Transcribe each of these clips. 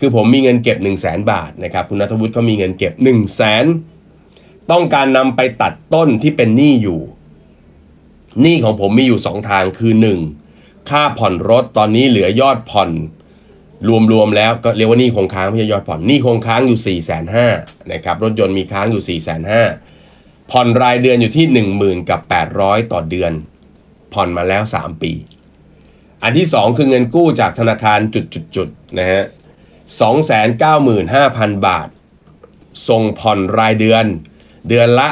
คือผมมีเงินเก็บ 1 0 0 0 0แสนบาทนะครับคุณนัทวุฒิเขามีเงินเก็บ 1 0 0 0 0แสนต้องการนำไปตัดต้นที่เป็นหนี้อยู่หนี้ของผมมีอยู่ 2 ทางคือ 1. ค่าผ่อนรถตอนนี้เหลือยอดผ่อน รวมๆแล้วก็เรียกว่าหนี้คงค้างไม่ใช่ยอดผ่อนหนี้คงค้างอยู่4ี่แสนห้านะครับรถยนต์มีค้างอยู่4ี่แสนห้าผ่อนรายเดือนอยู่ที่ 1 0,000กับ800 ต่อเดือน ผ่อนมาแล้ว 3 ปี อันที่ 2 คือเงินกู้จากธนาคารจุดๆนะฮะ 295,000 บาท ส่งผ่อนรายเดือน เดือนละ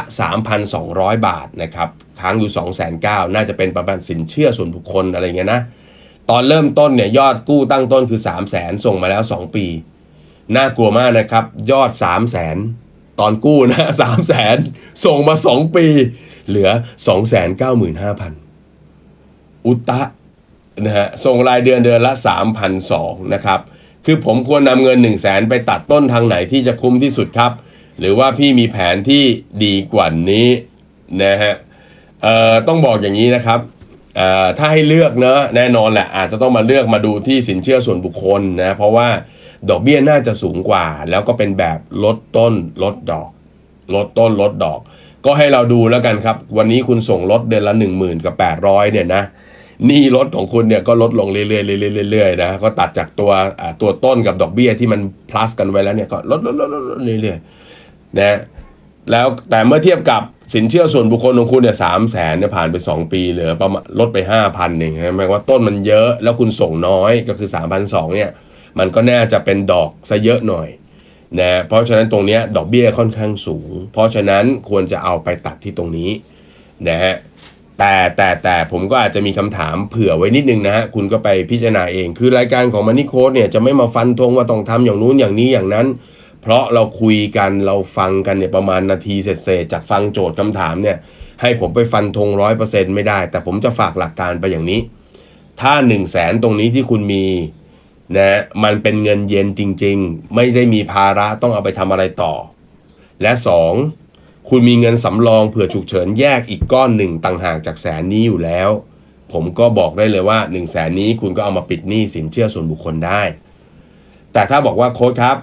3,200 บาทนะครับค้างอยู่ 209,000น่าจะเป็นประมาณสินเชื่อส่วนบุคคลอะไรเงี้ยนะ ตอนเริ่มต้นเนี่ยยอดกู้ตั้งต้นคือ 3 0 0แสนส่งมาแล้ว 2 ปี น่ากลัวมากนะครับ ยอด 3 0 0แสนตอนกู้นะ 3 0 0แสนส่งมา 2 ปี เหลือ 295,000 อุตะนะฮะส่งรายเดือนเดือนละ 3,200นะครับ คือผมควรนำเงิน 1 0 0 0 0แสนไปตัดต้นทางไหนที่จะคุ้มที่สุดครับ หรือว่าพี่มีแผนที่ดีกว่านี้นะฮะเอ่อต้องบอกอย่างนี้นะครับเอ่อถ้าให้เลือกเนอะแน่นอนแหละอาจจะต้องมาเลือกมาดูที่สินเชื่อส่วนบุคคลนะเพราะว่าดอกเบี้ยน่าจะสูงกว่า แล้วก็เป็นแบบลดต้นลดดอก ลดต้นลดดอก ก็ให้เราดูแล้วกันครับ วันนี้คุณส่งลดเดือนละ 1 0,000กับ800เนี่ยนะ หนี้ลดของคุณเนี่ยก็ลดลงเรื่อยๆเรื่อยๆๆนะก็ตัดจากตัวตัวต้นกับดอกเบี้ยที่มัน plus กันไว้แล้วเนี่ยก็ลดลดลดลดเรื่อยๆนะแล้วแต่เมื่อเทียบกับสินเชื่อส่วนบุคคลของคุณเนี่ยสามแสนเนี่ยผ่านไป 2 ปีเหลือประมาณลดไป 5,000เองหมายว่าต้นมันเยอะแล้วคุณส่งน้อยก็คือ 3,200เนี่ยมันก็น่าจะเป็นดอกซะเยอะหน่อยนะเพราะฉะนั้นตรงเนี้ยดอกเบี้ยค่อนข้างสูง เพราะฉะนั้นควรจะเอาไปตัดที่ตรงนี้นะฮะ แต่แต่แต่ผมก็อาจจะมีคำถามเผื่อไว้นิดนึงนะฮะคุณก็ไปพิจารณาเอง คือรายการของมันนี่โค้ดเนี่ยจะไม่มาฟันธงว่าต้องทำอย่างนู้นอย่างนี้อย่างนั้น เพราะเราคุยกันเราฟังกันเนี่ยประมาณนาทีเศษๆจากฟังโจทย์คำถามเนี่ยให้ผมไปฟันธงร้อยเปอร์เซ็นต์ไม่ได้ แต่ผมจะฝากหลักการไปอย่างนี้ ถ้า1นึ่งแสนตรงนี้ที่คุณมีนะมันเป็นเงินเย็นจริง ๆ ไม่ได้มีภาระต้องเอาไปทำอะไรต่อ และ 2. คุณมีเงินสำรองเผื่อฉุกเฉินแยกอีกก้อนหนึ่งต่างหากจากแสนนี้อยู่แล้ว ผมก็บอกได้เลยว่า1นึ่งแสนนี้คุณก็เอามาปิดหนี้สินเชื่อส่วนบุคคลได้ แต่ถ้าบอกว่าโค้ชครับ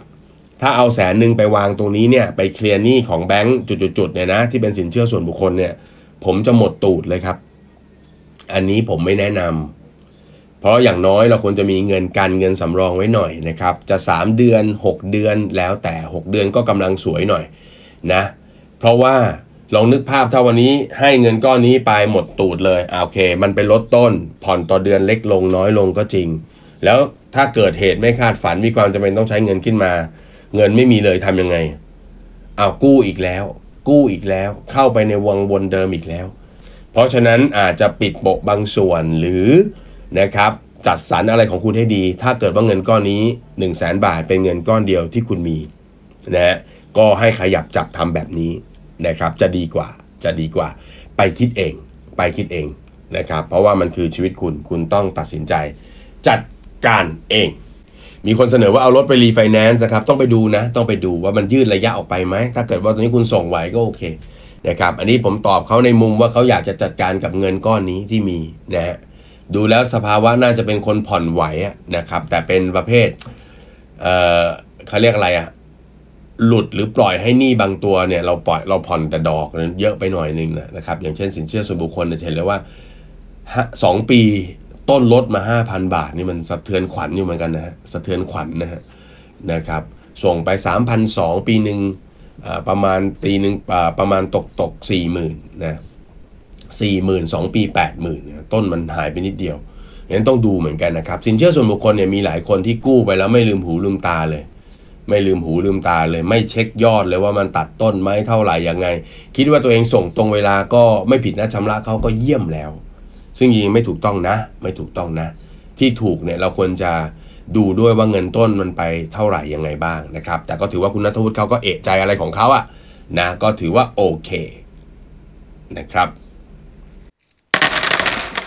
ถ้าเอาแสนหนึ่งไปวางตรงนี้เนี่ยไปเคลียร์หนี้ของแบงก์จุดๆเนี่ยนะที่เป็นสินเชื่อส่วนบุคคลเนี่ยผมจะหมดตูดเลยครับ อันนี้ผมไม่แนะนำเพราะอย่างน้อยเราควรจะมีเงินการเงินสำรองไว้หน่อยนะครับ จะ 3 เดือน 6 เดือนแล้วแต่ 6 เดือนก็กำลังสวยหน่อยนะ เพราะว่าลองนึกภาพถ้าวันนี้ให้เงินก้อนนี้ไปหมดตูดเลยอ่าโอเค มันไปลดต้น ผ่อนต่อเดือนเล็กลงน้อยลงก็จริง แล้วถ้าเกิดเหตุไม่คาดฝันมีความจำเป็นต้องใช้เงินขึ้นมา เงินไม่มีเลยทำยังไงเอากู้อีกแล้ว กู้อีกแล้ว เข้าไปในวังวนเดิมอีกแล้ว เพราะฉะนั้นอาจจะปิดโปะบางส่วนหรือนะครับจัดสรรอะไรของคุณให้ดี ถ้าเกิดว่าเงินก้อนนี้ 1 0 0 0 0แสนบาทเป็นเงินก้อนเดียวที่คุณมีนะฮะก็ให้ขยับจับทำแบบนี้ นะครับจะดีกว่าจะดีกว่า ไปคิดเองไปคิดเองนะครับเพราะว่ามันคือชีวิตคุณคุณต้องตัดสินใจ จัดการเอง มีคนเสนอว่าเอารถไปรีไฟแนนซ์นะครับต้องไปดูนะต้องไปดูว่ามันยืดระยะออกไปไหมถ้าเกิดว่าตอนนี้คุณส่งไหวก็โอเคนะครับอันนี้ผมตอบเขาในมุมว่าเขาอยากจะจัดการกับเงินก้อนนี้ที่มีนะฮะดูแล้วสภาวะน่าจะเป็นคนผ่อนไหวนะครับแต่เป็นประเภทเอ่อเขาเรียกอะไรอะ หลุดหรือปล่อยให้หนี้บางตัวเนี่ยเราปล่อยเราผ่อนแต่ดอกนั้นเยอะไปหน่อยนึงนะครับ อย่างเช่นสินเชื่อส่วนบุคคลจะเห็นเลยว่าสองปีต้นลดมา5,000บาทนี่มันสะเทือนขวัญอยู่เหมือนกันนะฮะสะเทือนขวัญนะฮะนะครับส่งไป3,200 ปีหนึ่งอ่าประมาณตีหนึ่งอ่าประมาณตกตกสี่หมื่นนะสี่หมื่นสองปีแปดหมื่นต้นมันหายไปนิดเดียวงั้นต้องดูเหมือนกันนะครับ สินเชื่อส่วนบุคคลเนี่ยมีหลายคนที่กู้ไปแล้วไม่ลืมหูลืมตาเลย ไม่ลืมหูลืมตาเลยไม่เช็คยอดเลยว่ามันตัดต้นไหมเท่าไหร่ยังไง คิดว่าตัวเองส่งตรงเวลาก็ไม่ผิดนะชำระเขาก็เยี่ยมแล้ว ซึ่งจริงไม่ถูกต้องนะ ไม่ถูกต้องนะ ที่ถูกเนี่ยเราควรจะดูด้วยว่าเงินต้นมันไปเท่าไหร่ยังไงบ้างนะครับ แต่ก็ถือว่าคุณนัทวุฒิเขาก็เอะใจอะไรของเขาอะนะก็ถือว่าโอเคนะครับ